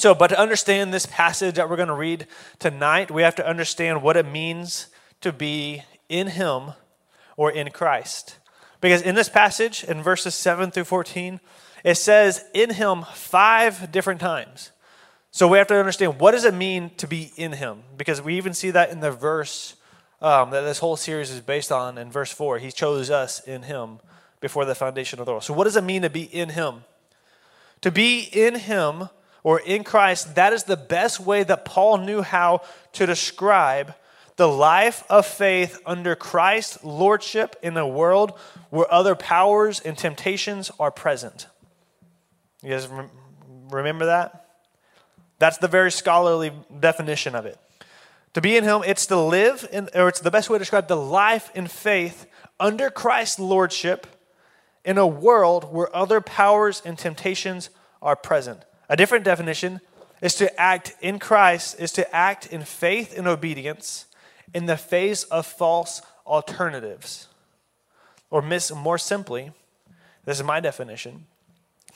So, but to understand this passage that we're going to read tonight, we have to understand what it means to be in Him or in Christ. Because in this passage, in verses 7 through 14, it says in Him five different times. So we have to understand what does it mean to be in Him? Because we even see that in the verse um, that this whole series is based on in verse 4. He chose us in Him before the foundation of the world. So, what does it mean to be in Him? To be in Him or in Christ, that is the best way that Paul knew how to describe the life of faith under Christ's lordship in a world where other powers and temptations are present. You guys remember that? That's the very scholarly definition of it. To be in Him, it's to live, in, or it's the best way to describe the life in faith under Christ's lordship in a world where other powers and temptations are present. A different definition is to act in Christ, is to act in faith and obedience in the face of false alternatives. Or miss, more simply, this is my definition.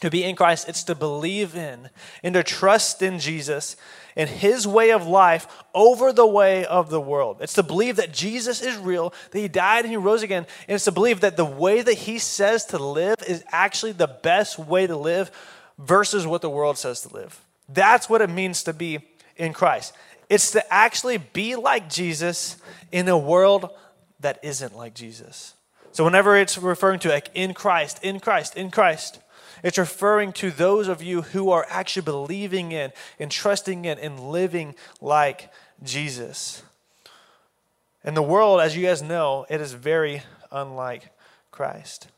To be in Christ, it's to believe in and to trust in Jesus and his way of life over the way of the world. It's to believe that Jesus is real, that he died and he rose again, and it's to believe that the way that he says to live is actually the best way to live versus what the world says to live. That's what it means to be in Christ. It's to actually be like Jesus in a world that isn't like Jesus. So whenever it's referring to like in Christ, in Christ, in Christ, it's referring to those of you who are actually believing in and trusting in and living like Jesus. And the world, as you guys know, it is very unlike Christ.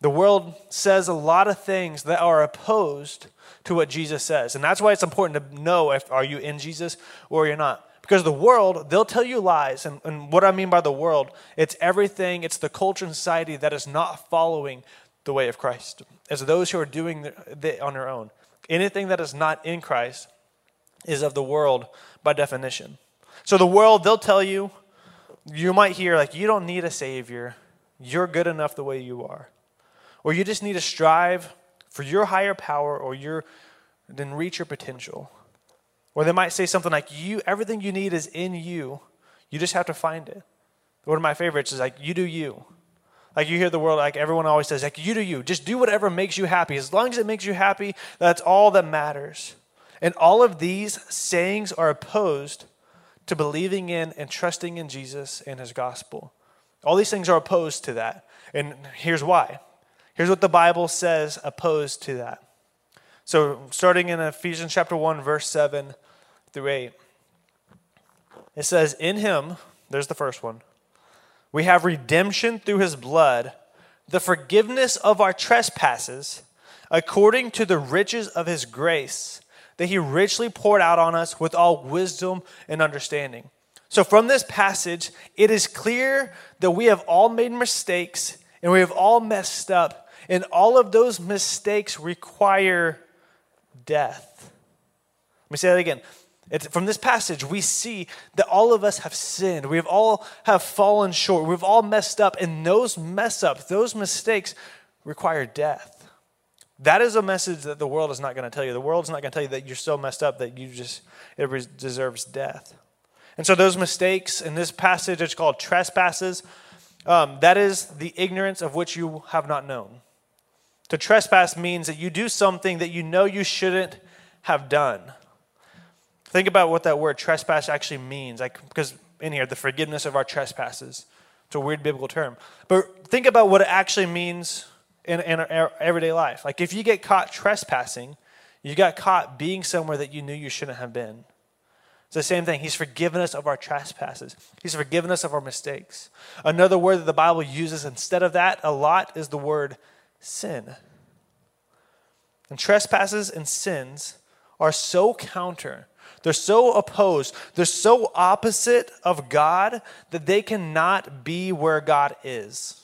The world says a lot of things that are opposed to what Jesus says. And that's why it's important to know if are you in Jesus or you're not. Because the world, they'll tell you lies. And, and what I mean by the world, it's everything, it's the culture and society that is not following the way of Christ. It's those who are doing it on their own. Anything that is not in Christ is of the world by definition. So the world, they'll tell you, you might hear, like, you don't need a Savior. You're good enough the way you are. Or you just need to strive for your higher power or your, then reach your potential. Or they might say something like, you, everything you need is in you. You just have to find it. One of my favorites is like, you do you. Like you hear the world, like everyone always says, like you do you. Just do whatever makes you happy. As long as it makes you happy, that's all that matters. And all of these sayings are opposed to believing in and trusting in Jesus and his gospel. All these things are opposed to that. And here's why. Here's what the Bible says opposed to that. So, starting in Ephesians chapter 1, verse 7 through 8, it says, In him, there's the first one, we have redemption through his blood, the forgiveness of our trespasses, according to the riches of his grace that he richly poured out on us with all wisdom and understanding. So, from this passage, it is clear that we have all made mistakes and we have all messed up, and all of those mistakes require death. Let me say that again. It's, from this passage, we see that all of us have sinned. We've all have fallen short. We've all messed up, and those mess ups, those mistakes, require death. That is a message that the world is not going to tell you. The world's not going to tell you that you're so messed up that you just it deserves death. And so those mistakes in this passage, it's called trespasses. Um, that is the ignorance of which you have not known. To trespass means that you do something that you know you shouldn't have done. Think about what that word trespass actually means. Like, because in here, the forgiveness of our trespasses. It's a weird biblical term. But think about what it actually means in, in our everyday life. Like, if you get caught trespassing, you got caught being somewhere that you knew you shouldn't have been. It's the same thing. He's forgiven us of our trespasses. He's forgiven us of our mistakes. Another word that the Bible uses instead of that a lot is the word sin. And trespasses and sins are so counter they're so opposed, they're so opposite of God that they cannot be where God is.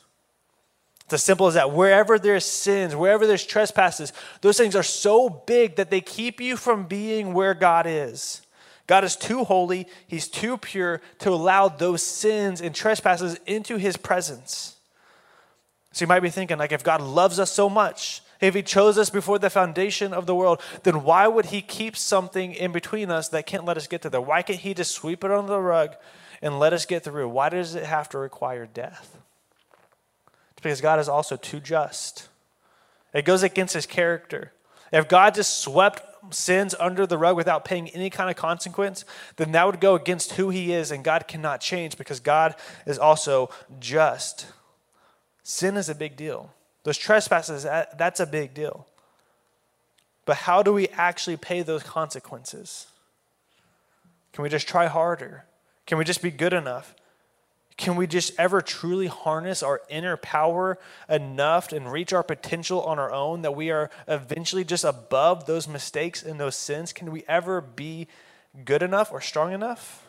It's as simple as that. Wherever there's sins, wherever there's trespasses, those things are so big that they keep you from being where God is. God is too holy, He's too pure to allow those sins and trespasses into His presence. So you might be thinking, like, if God loves us so much, if he chose us before the foundation of the world, then why would he keep something in between us that can't let us get to there? Why can't he just sweep it under the rug and let us get through? Why does it have to require death? It's because God is also too just. It goes against his character. If God just swept sins under the rug without paying any kind of consequence, then that would go against who he is, and God cannot change because God is also just. Sin is a big deal. Those trespasses, that's a big deal. But how do we actually pay those consequences? Can we just try harder? Can we just be good enough? Can we just ever truly harness our inner power enough and reach our potential on our own that we are eventually just above those mistakes and those sins? Can we ever be good enough or strong enough?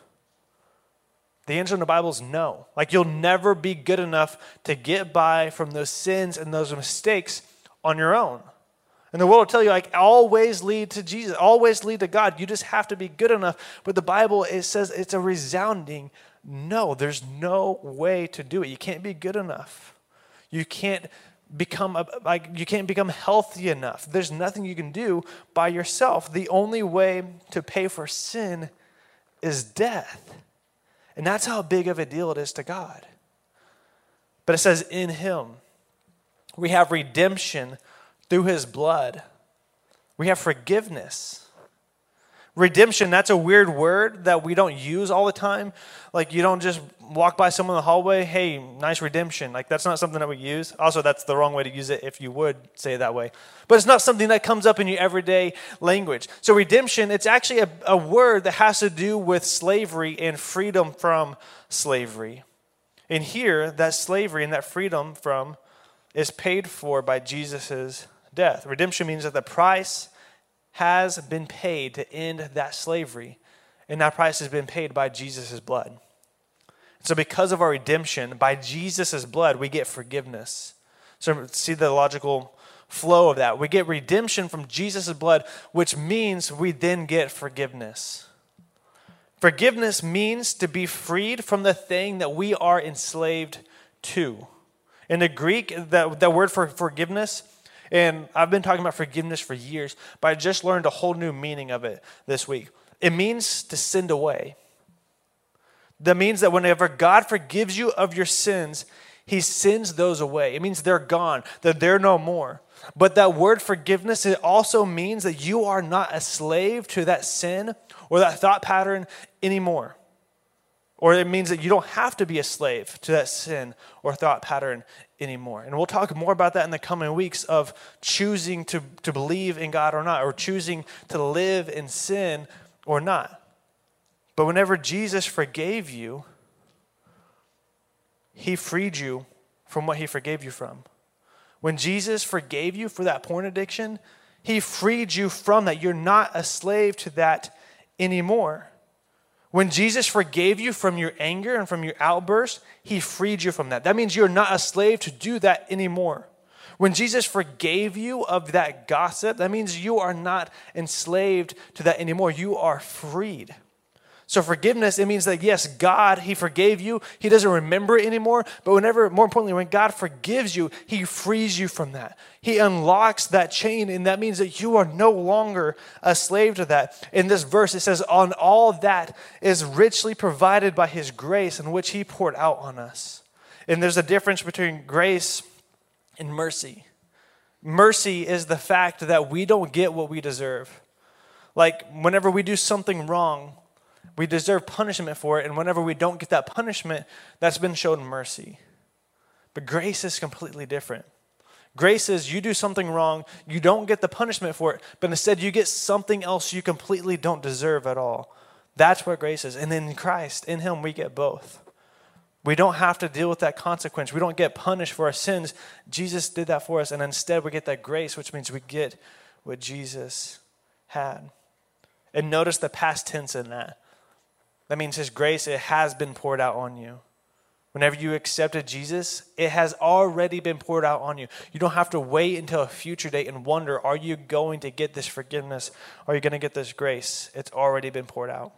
The answer in the Bible is no. Like you'll never be good enough to get by from those sins and those mistakes on your own. And the world will tell you, like, always lead to Jesus, always lead to God. You just have to be good enough. But the Bible, it says it's a resounding no. There's no way to do it. You can't be good enough. You can't become a, like you can't become healthy enough. There's nothing you can do by yourself. The only way to pay for sin is death. And that's how big of a deal it is to God. But it says, in Him, we have redemption through His blood, we have forgiveness. Redemption, that's a weird word that we don't use all the time. Like, you don't just walk by someone in the hallway, hey, nice redemption. Like, that's not something that we use. Also, that's the wrong way to use it if you would say it that way. But it's not something that comes up in your everyday language. So, redemption, it's actually a, a word that has to do with slavery and freedom from slavery. And here, that slavery and that freedom from is paid for by Jesus' death. Redemption means that the price has been paid to end that slavery, and that price has been paid by Jesus' blood. So, because of our redemption, by Jesus' blood, we get forgiveness. So, see the logical flow of that. We get redemption from Jesus' blood, which means we then get forgiveness. Forgiveness means to be freed from the thing that we are enslaved to. In the Greek, that, that word for forgiveness and I've been talking about forgiveness for years, but I just learned a whole new meaning of it this week. It means to send away. That means that whenever God forgives you of your sins, he sends those away. It means they're gone, that they're no more. But that word forgiveness, it also means that you are not a slave to that sin or that thought pattern anymore. Or it means that you don't have to be a slave to that sin or thought pattern anymore. And we'll talk more about that in the coming weeks of choosing to, to believe in God or not, or choosing to live in sin or not. But whenever Jesus forgave you, he freed you from what he forgave you from. When Jesus forgave you for that porn addiction, he freed you from that. You're not a slave to that anymore. When Jesus forgave you from your anger and from your outburst, he freed you from that. That means you're not a slave to do that anymore. When Jesus forgave you of that gossip, that means you are not enslaved to that anymore. You are freed. So forgiveness, it means that yes, God, He forgave you. He doesn't remember it anymore. But whenever, more importantly, when God forgives you, He frees you from that. He unlocks that chain, and that means that you are no longer a slave to that. In this verse, it says, On all that is richly provided by His grace, in which He poured out on us. And there's a difference between grace and mercy. Mercy is the fact that we don't get what we deserve. Like, whenever we do something wrong, we deserve punishment for it, and whenever we don't get that punishment, that's been shown mercy. But grace is completely different. Grace is you do something wrong, you don't get the punishment for it, but instead you get something else you completely don't deserve at all. That's what grace is. And in Christ, in Him, we get both. We don't have to deal with that consequence. We don't get punished for our sins. Jesus did that for us, and instead we get that grace, which means we get what Jesus had. And notice the past tense in that. That means His grace, it has been poured out on you. Whenever you accepted Jesus, it has already been poured out on you. You don't have to wait until a future date and wonder, are you going to get this forgiveness? Are you going to get this grace? It's already been poured out.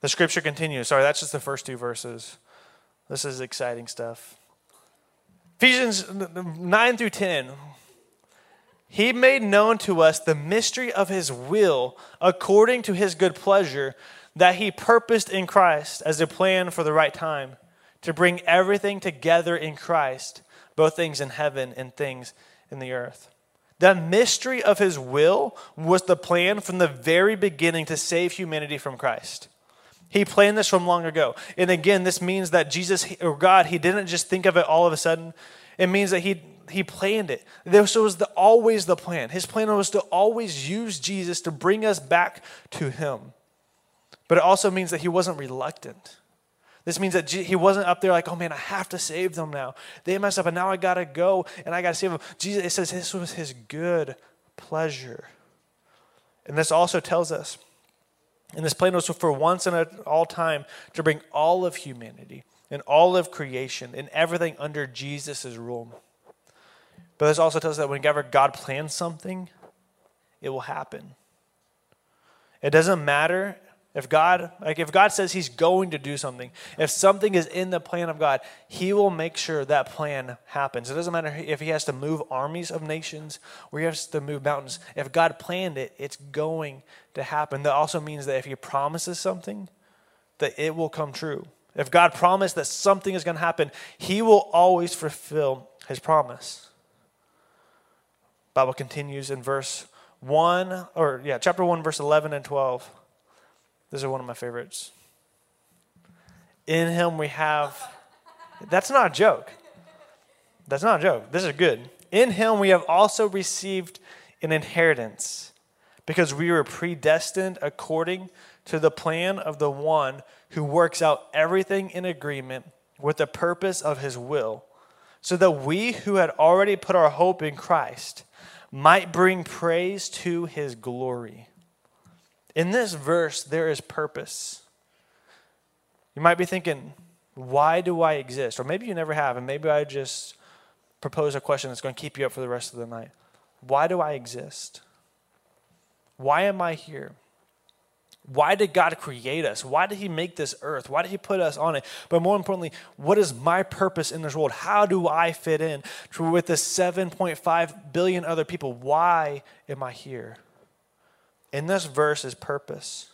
The scripture continues. Sorry, that's just the first two verses. This is exciting stuff. Ephesians 9 through 10. He made known to us the mystery of his will according to his good pleasure that he purposed in Christ as a plan for the right time to bring everything together in Christ, both things in heaven and things in the earth. The mystery of his will was the plan from the very beginning to save humanity from Christ. He planned this from long ago. And again, this means that Jesus or God, he didn't just think of it all of a sudden. It means that he he planned it. This was the, always the plan. His plan was to always use Jesus to bring us back to him. But it also means that he wasn't reluctant. This means that he wasn't up there like, oh man, I have to save them now. They messed up and now I got to go and I got to save them. Jesus, it says this was his good pleasure. And this also tells us, and this plan was for once and all time to bring all of humanity and all of creation and everything under Jesus' rule. But this also tells us that whenever God plans something, it will happen. It doesn't matter if God, like if God says he's going to do something, if something is in the plan of God, he will make sure that plan happens. It doesn't matter if he has to move armies of nations or he has to move mountains. If God planned it, it's going to happen. That also means that if he promises something, that it will come true. If God promised that something is going to happen, he will always fulfill his promise. Bible continues in verse 1 or yeah, chapter 1 verse 11 and 12. These is one of my favorites. In him we have, that's not a joke. That's not a joke. This is good. In him we have also received an inheritance because we were predestined according to the plan of the one who works out everything in agreement with the purpose of his will, so that we who had already put our hope in Christ might bring praise to his glory. In this verse, there is purpose. You might be thinking, why do I exist? Or maybe you never have, and maybe I just propose a question that's going to keep you up for the rest of the night. Why do I exist? Why am I here? Why did God create us? Why did He make this earth? Why did He put us on it? But more importantly, what is my purpose in this world? How do I fit in with the 7.5 billion other people? Why am I here? In this verse is purpose.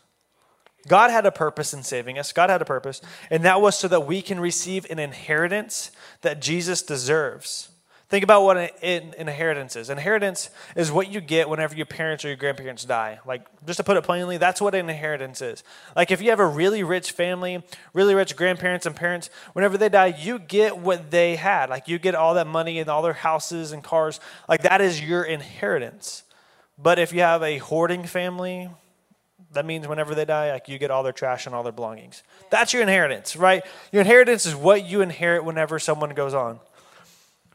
God had a purpose in saving us. God had a purpose, and that was so that we can receive an inheritance that Jesus deserves. Think about what an inheritance is. Inheritance is what you get whenever your parents or your grandparents die. Like, just to put it plainly, that's what an inheritance is. Like, if you have a really rich family, really rich grandparents and parents, whenever they die, you get what they had. Like, you get all that money and all their houses and cars. Like, that is your inheritance. But if you have a hoarding family, that means whenever they die, like you get all their trash and all their belongings. That's your inheritance, right? Your inheritance is what you inherit whenever someone goes on.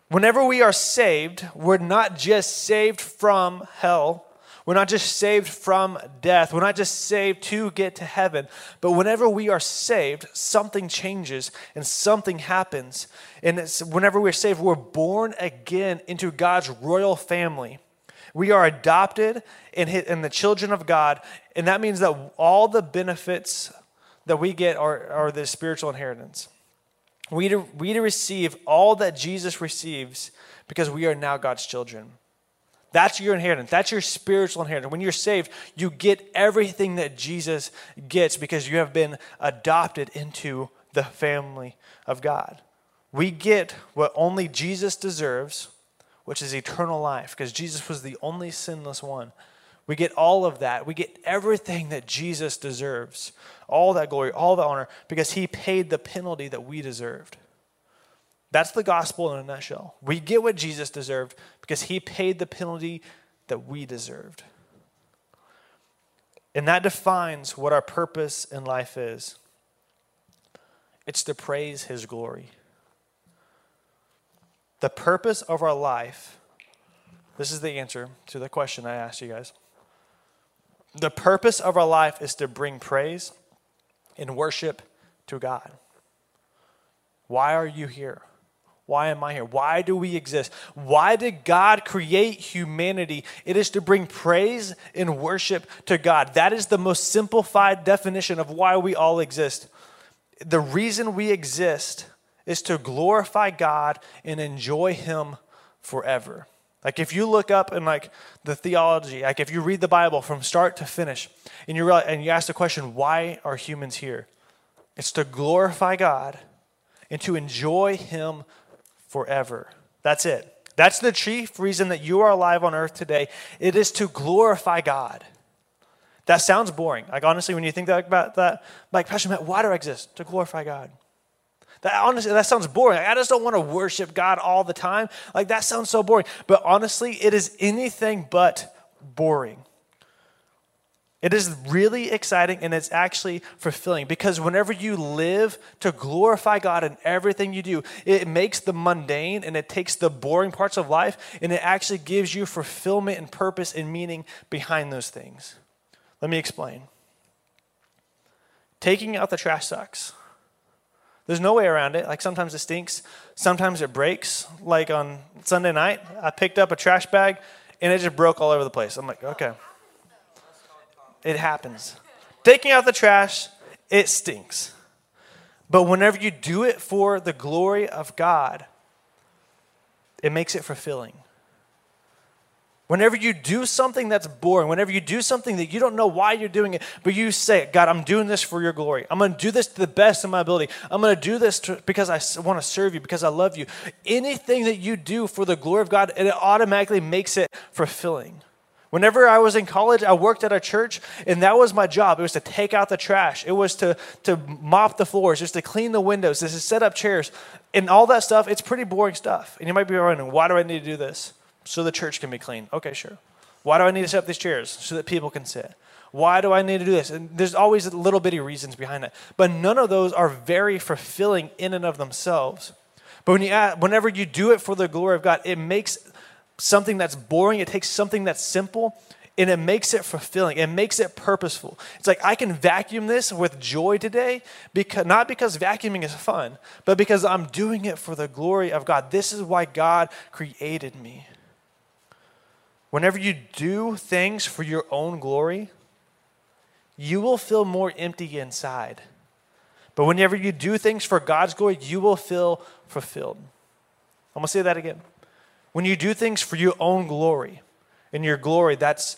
Whenever we are saved, we're not just saved from hell. We're not just saved from death. We're not just saved to get to heaven. But whenever we are saved, something changes and something happens. And whenever we're saved, we're born again into God's royal family. We are adopted in, in the children of God, and that means that all the benefits that we get are, are the spiritual inheritance. We to, we to receive all that Jesus receives because we are now God's children. That's your inheritance. That's your spiritual inheritance. When you're saved, you get everything that Jesus gets because you have been adopted into the family of God. We get what only Jesus deserves which is eternal life, because Jesus was the only sinless one. We get all of that. We get everything that Jesus deserves, all that glory, all the honor, because he paid the penalty that we deserved. That's the gospel in a nutshell. We get what Jesus deserved because he paid the penalty that we deserved. And that defines what our purpose in life is it's to praise his glory. The purpose of our life, this is the answer to the question I asked you guys. The purpose of our life is to bring praise and worship to God. Why are you here? Why am I here? Why do we exist? Why did God create humanity? It is to bring praise and worship to God. That is the most simplified definition of why we all exist. The reason we exist is to glorify God and enjoy Him forever. Like if you look up in like the theology, like if you read the Bible from start to finish, and you realize, and you ask the question, why are humans here? It's to glorify God and to enjoy Him forever. That's it. That's the chief reason that you are alive on earth today. It is to glorify God. That sounds boring. Like honestly, when you think about that, like Pastor Matt, why do I exist? To glorify God. That honestly, that sounds boring. Like, I just don't want to worship God all the time. Like that sounds so boring. But honestly, it is anything but boring. It is really exciting and it's actually fulfilling because whenever you live to glorify God in everything you do, it makes the mundane and it takes the boring parts of life and it actually gives you fulfillment and purpose and meaning behind those things. Let me explain. Taking out the trash sucks. There's no way around it. Like sometimes it stinks, sometimes it breaks. Like on Sunday night, I picked up a trash bag and it just broke all over the place. I'm like, okay. It happens. Taking out the trash, it stinks. But whenever you do it for the glory of God, it makes it fulfilling. Whenever you do something that's boring, whenever you do something that you don't know why you're doing it, but you say, God, I'm doing this for your glory. I'm going to do this to the best of my ability. I'm going to do this to, because I want to serve you, because I love you. Anything that you do for the glory of God, it automatically makes it fulfilling. Whenever I was in college, I worked at a church, and that was my job. It was to take out the trash, it was to, to mop the floors, just to clean the windows, just to set up chairs, and all that stuff. It's pretty boring stuff. And you might be wondering, why do I need to do this? So the church can be clean. Okay, sure. Why do I need to set up these chairs? So that people can sit. Why do I need to do this? And there's always little bitty reasons behind it. But none of those are very fulfilling in and of themselves. But when you add, whenever you do it for the glory of God, it makes something that's boring, it takes something that's simple, and it makes it fulfilling. It makes it purposeful. It's like I can vacuum this with joy today, because not because vacuuming is fun, but because I'm doing it for the glory of God. This is why God created me. Whenever you do things for your own glory, you will feel more empty inside. But whenever you do things for God's glory, you will feel fulfilled. I'm going to say that again. When you do things for your own glory, in your glory, that's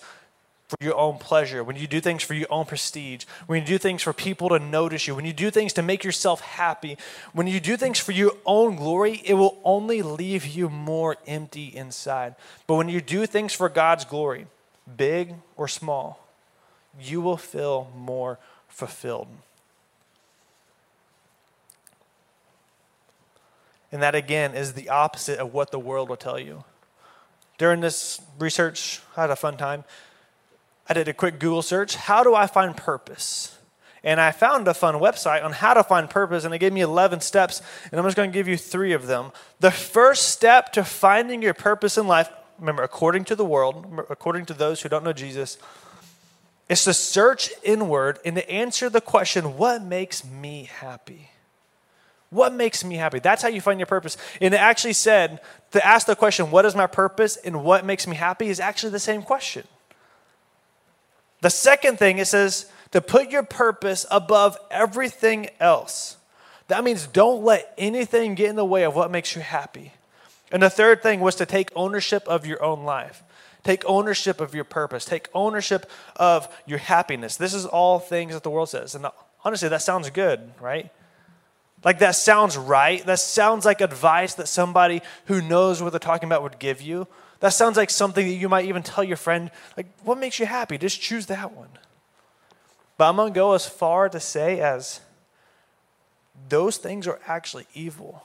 for your own pleasure, when you do things for your own prestige, when you do things for people to notice you, when you do things to make yourself happy, when you do things for your own glory, it will only leave you more empty inside. But when you do things for God's glory, big or small, you will feel more fulfilled. And that again is the opposite of what the world will tell you. During this research, I had a fun time. I did a quick Google search. How do I find purpose? And I found a fun website on how to find purpose, and it gave me 11 steps, and I'm just to give you three of them. The first step to finding your purpose in life, remember, according to the world, according to those who don't know Jesus, is to search inward and to answer the question, What makes me happy? What makes me happy? That's how you find your purpose. And it actually said to ask the question, What is my purpose and what makes me happy is actually the same question. The second thing, it says to put your purpose above everything else. That means don't let anything get in the way of what makes you happy. And the third thing was to take ownership of your own life. Take ownership of your purpose. Take ownership of your happiness. This is all things that the world says. And honestly, that sounds good, right? Like that sounds right. That sounds like advice that somebody who knows what they're talking about would give you. That sounds like something that you might even tell your friend, like, what makes you happy? Just choose that one. But I'm going to go as far to say as those things are actually evil.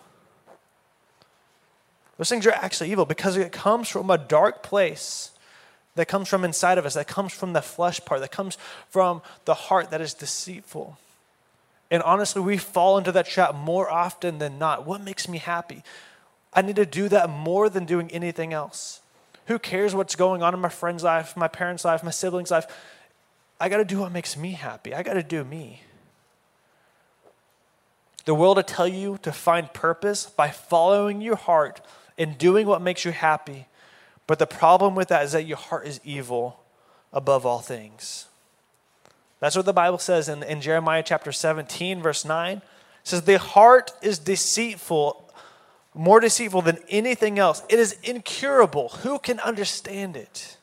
Those things are actually evil because it comes from a dark place that comes from inside of us, that comes from the flesh part, that comes from the heart that is deceitful. And honestly, we fall into that trap more often than not. What makes me happy? I need to do that more than doing anything else. Who cares what's going on in my friend's life, my parents' life, my siblings' life? I got to do what makes me happy. I got to do me. The world will tell you to find purpose by following your heart and doing what makes you happy. But the problem with that is that your heart is evil above all things. That's what the Bible says in, in Jeremiah chapter 17, verse 9. It says, The heart is deceitful more deceitful than anything else. It is incurable. Who can understand it?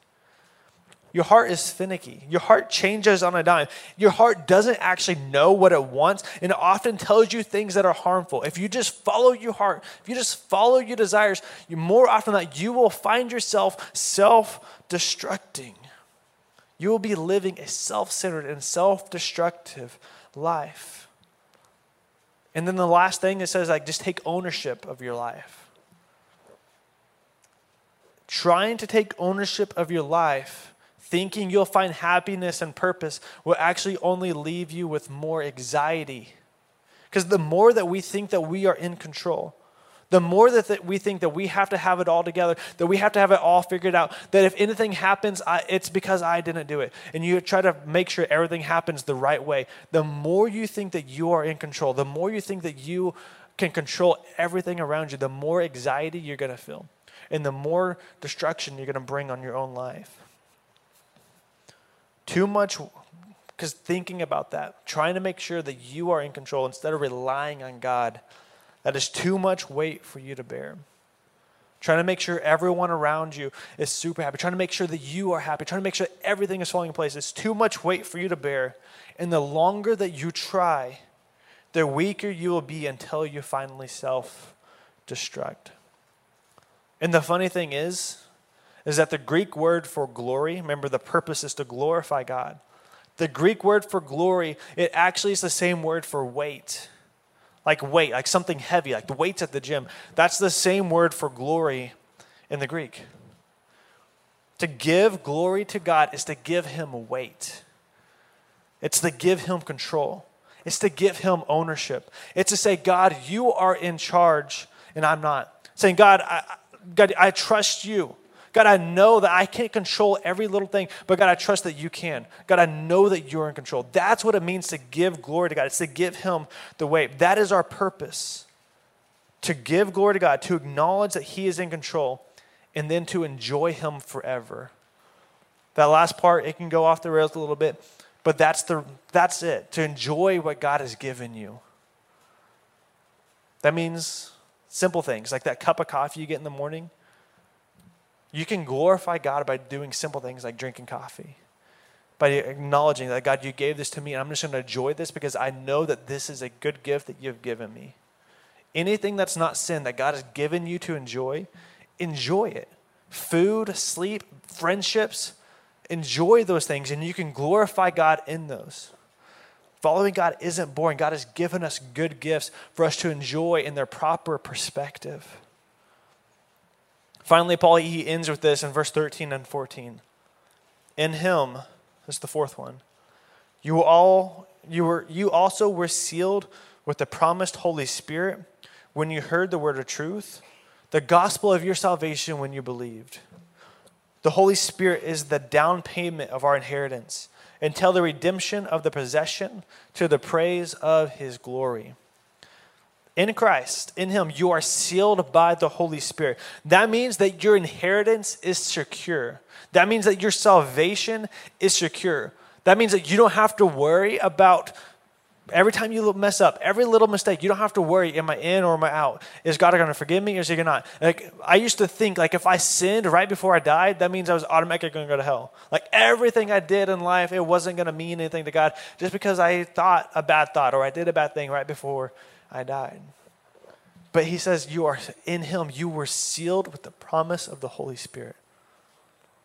Your heart is finicky. Your heart changes on a dime. Your heart doesn't actually know what it wants and it often tells you things that are harmful. If you just follow your heart, if you just follow your desires, you more often than not you will find yourself self-destructing. You will be living a self-centered and self-destructive life. And then the last thing it says like just take ownership of your life. Trying to take ownership of your life thinking you'll find happiness and purpose will actually only leave you with more anxiety. Because the more that we think that we are in control, the more that, we think that we have to have it all together, that we have to have it all figured out, that if anything happens, I, it's because I didn't do it. And you try to make sure everything happens the right way. The more you think that you are in control, the more you think that you can control everything around you, the more anxiety you're going to feel. And the more destruction you're going to bring on your own life. Too much, because thinking about that, trying to make sure that you are in control instead of relying on God, that is too much weight for you to bear. Trying to make sure everyone around you is super happy. Trying to make sure that you are happy. Trying to make sure everything is falling in place. It's too much weight for you to bear. And the longer that you try, the weaker you will be until you finally self destruct. And the funny thing is, is that the Greek word for glory, remember the purpose is to glorify God. The Greek word for glory, it actually is the same word for weight. Like weight, like something heavy, like the weights at the gym. That's the same word for glory in the Greek. To give glory to God is to give him weight. It's to give him control. It's to give him ownership. It's to say, God, you are in charge and I'm not. Saying, God, I, God, I trust you. God, I know that I can't control every little thing, but God, I trust that you can. God, I know that you're in control. That's what it means to give glory to God. It's to give Him the weight. That is our purpose. To give glory to God, to acknowledge that He is in control, and then to enjoy Him forever. That last part, it can go off the rails a little bit, but that's, the, that's it. To enjoy what God has given you. That means simple things like that cup of coffee you get in the morning you can glorify God by doing simple things like drinking coffee, by acknowledging that God, you gave this to me, and I'm just going to enjoy this because I know that this is a good gift that you've given me. Anything that's not sin that God has given you to enjoy, enjoy it. Food, sleep, friendships, enjoy those things, and you can glorify God in those. Following God isn't boring. God has given us good gifts for us to enjoy in their proper perspective. Finally, Paul, he ends with this in verse 13 and 14. In him, this is the fourth one, you all you were you also were sealed with the promised Holy Spirit when you heard the word of truth, the gospel of your salvation when you believed. The Holy Spirit is the down payment of our inheritance until the redemption of the possession to the praise of his glory in Christ, in Him, you are sealed by the Holy Spirit. That means that your inheritance is secure. That means that your salvation is secure. That means that you don't have to worry about every time you mess up, every little mistake. You don't have to worry: Am I in or am I out? Is God going to forgive me or is He not? Like I used to think, like if I sinned right before I died, that means I was automatically going to go to hell. Like everything I did in life, it wasn't going to mean anything to God just because I thought a bad thought or I did a bad thing right before I died. But he says, You are in him, you were sealed with the promise of the Holy Spirit.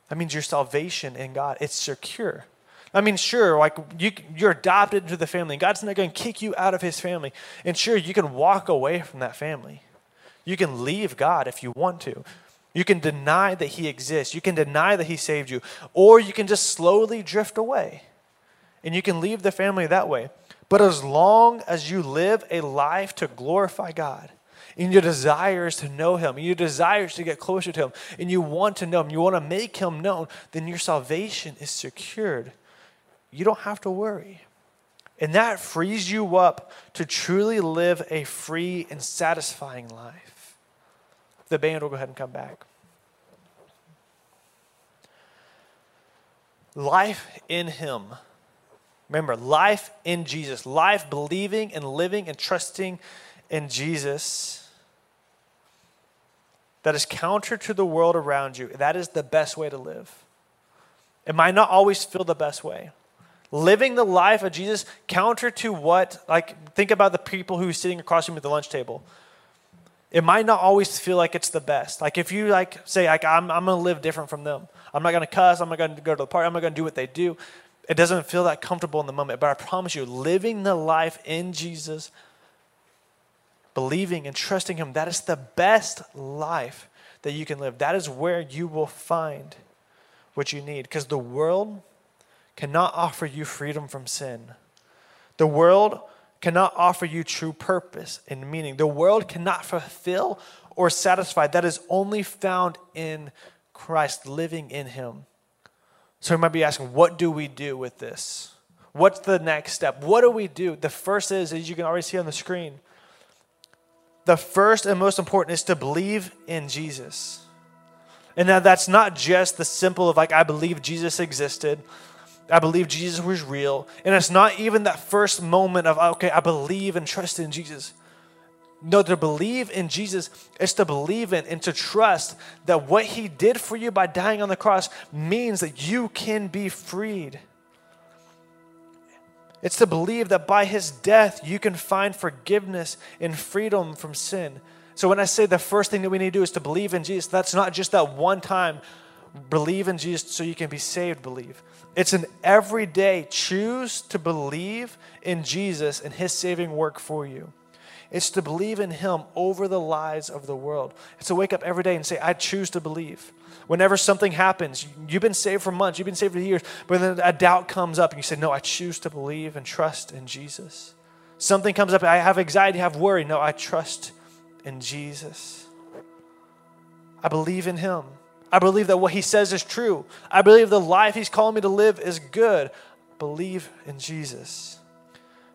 That means your salvation in God, it's secure. I mean, sure, like you, you're adopted into the family. God's not going to kick you out of his family. And sure, you can walk away from that family. You can leave God if you want to. You can deny that he exists. You can deny that he saved you. Or you can just slowly drift away. And you can leave the family that way. But as long as you live a life to glorify God, and your desires to know Him, and your desires to get closer to Him, and you want to know Him, you want to make Him known, then your salvation is secured. You don't have to worry. And that frees you up to truly live a free and satisfying life. The band will go ahead and come back. Life in Him Remember, life in Jesus, life believing and living and trusting in Jesus that is counter to the world around you, that is the best way to live. It might not always feel the best way. Living the life of Jesus counter to what, like, think about the people who are sitting across from you at the lunch table. It might not always feel like it's the best. Like, if you, like, say, like, I'm, I'm to live different from them. I'm not to cuss. I'm not to go to the party. I'm not to do what they do. It doesn't feel that comfortable in the moment. But I promise you, living the life in Jesus, believing and trusting Him, that is the best life that you can live. That is where you will find what you need. Because the world cannot offer you freedom from sin. The world cannot offer you true purpose and meaning. The world cannot fulfill or satisfy. That is only found in Christ, living in Him. So you might be asking, what do we do with this? What's the next step? What do we do? The first is, as you can already see on the screen, the first and most important is to believe in Jesus. And now that's not just the simple of like, I believe Jesus existed. I believe Jesus was real. And it's not even that first moment of, okay, I believe and trust in Jesus. No, to believe in Jesus is to believe in and to trust that what he did for you by dying on the cross means that you can be freed. It's to believe that by his death, you can find forgiveness and freedom from sin. So, when I say the first thing that we need to do is to believe in Jesus, that's not just that one time believe in Jesus so you can be saved, believe. It's an everyday choose to believe in Jesus and his saving work for you. It's to believe in him over the lies of the world. It's to wake up every day and say, I choose to believe. Whenever something happens, you've been saved for months, you've been saved for years, but then a doubt comes up and you say, No, I choose to believe and trust in Jesus. Something comes up, I have anxiety, I have worry. No, I trust in Jesus. I believe in Him. I believe that what He says is true. I believe the life He's calling me to live is good. Believe in Jesus.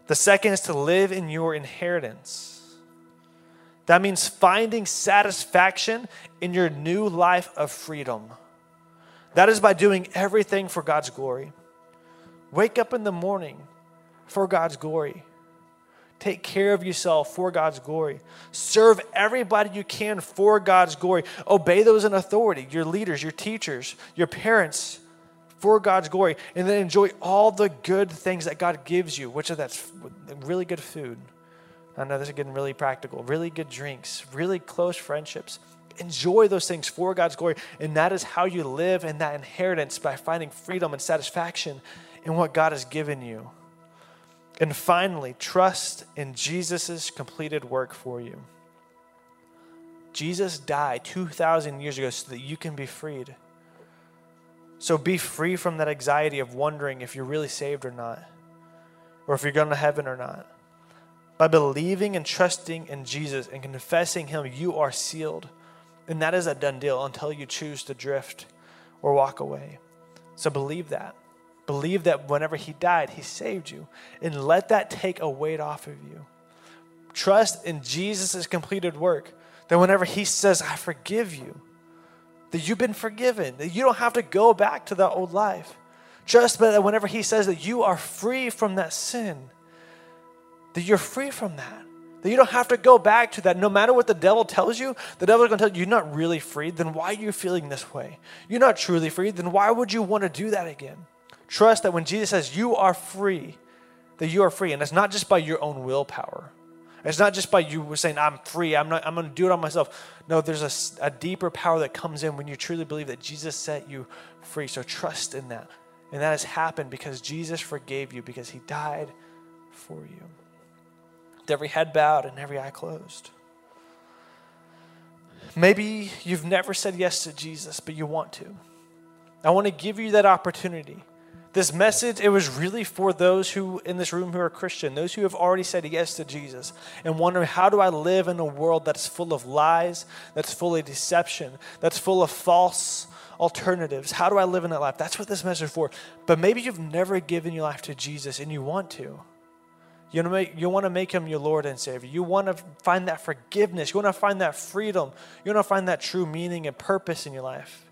The second is to live in your inheritance. That means finding satisfaction in your new life of freedom. That is by doing everything for God's glory. Wake up in the morning for God's glory. Take care of yourself for God's glory. Serve everybody you can for God's glory. Obey those in authority, your leaders, your teachers, your parents for God's glory. And then enjoy all the good things that God gives you, which are that's really good food I know this is getting really practical. Really good drinks, really close friendships. Enjoy those things for God's glory. And that is how you live in that inheritance by finding freedom and satisfaction in what God has given you. And finally, trust in Jesus' completed work for you. Jesus died 2,000 years ago so that you can be freed. So be free from that anxiety of wondering if you're really saved or not, or if you're going to heaven or not. By believing and trusting in Jesus and confessing Him, you are sealed. And that is a done deal until you choose to drift or walk away. So believe that. Believe that whenever He died, He saved you. And let that take a weight off of you. Trust in Jesus' completed work. That whenever He says, I forgive you, that you've been forgiven, that you don't have to go back to that old life. Trust that whenever He says that you are free from that sin, that you're free from that. That you don't have to go back to that. No matter what the devil tells you, the devil's to tell you you're not really free. Then why are you feeling this way? You're not truly free. Then why would you want to do that again? Trust that when Jesus says you are free, that you are free. And it's not just by your own willpower. It's not just by you saying, I'm free, I'm, not, I'm going to do it on myself. No, there's a, a deeper power that comes in when you truly believe that Jesus set you free. So trust in that. And that has happened because Jesus forgave you, because he died for you with every head bowed and every eye closed. Maybe you've never said yes to Jesus, but you want to. I want to give you that opportunity. This message, it was really for those who in this room who are Christian, those who have already said yes to Jesus and wonder how do I live in a world that's full of lies, that's full of deception, that's full of false alternatives. How do I live in that life? That's what this message is for. But maybe you've never given your life to Jesus and you want to. You want, to make, you want to make him your Lord and Savior. You want to find that forgiveness. You want to find that freedom. You want to find that true meaning and purpose in your life.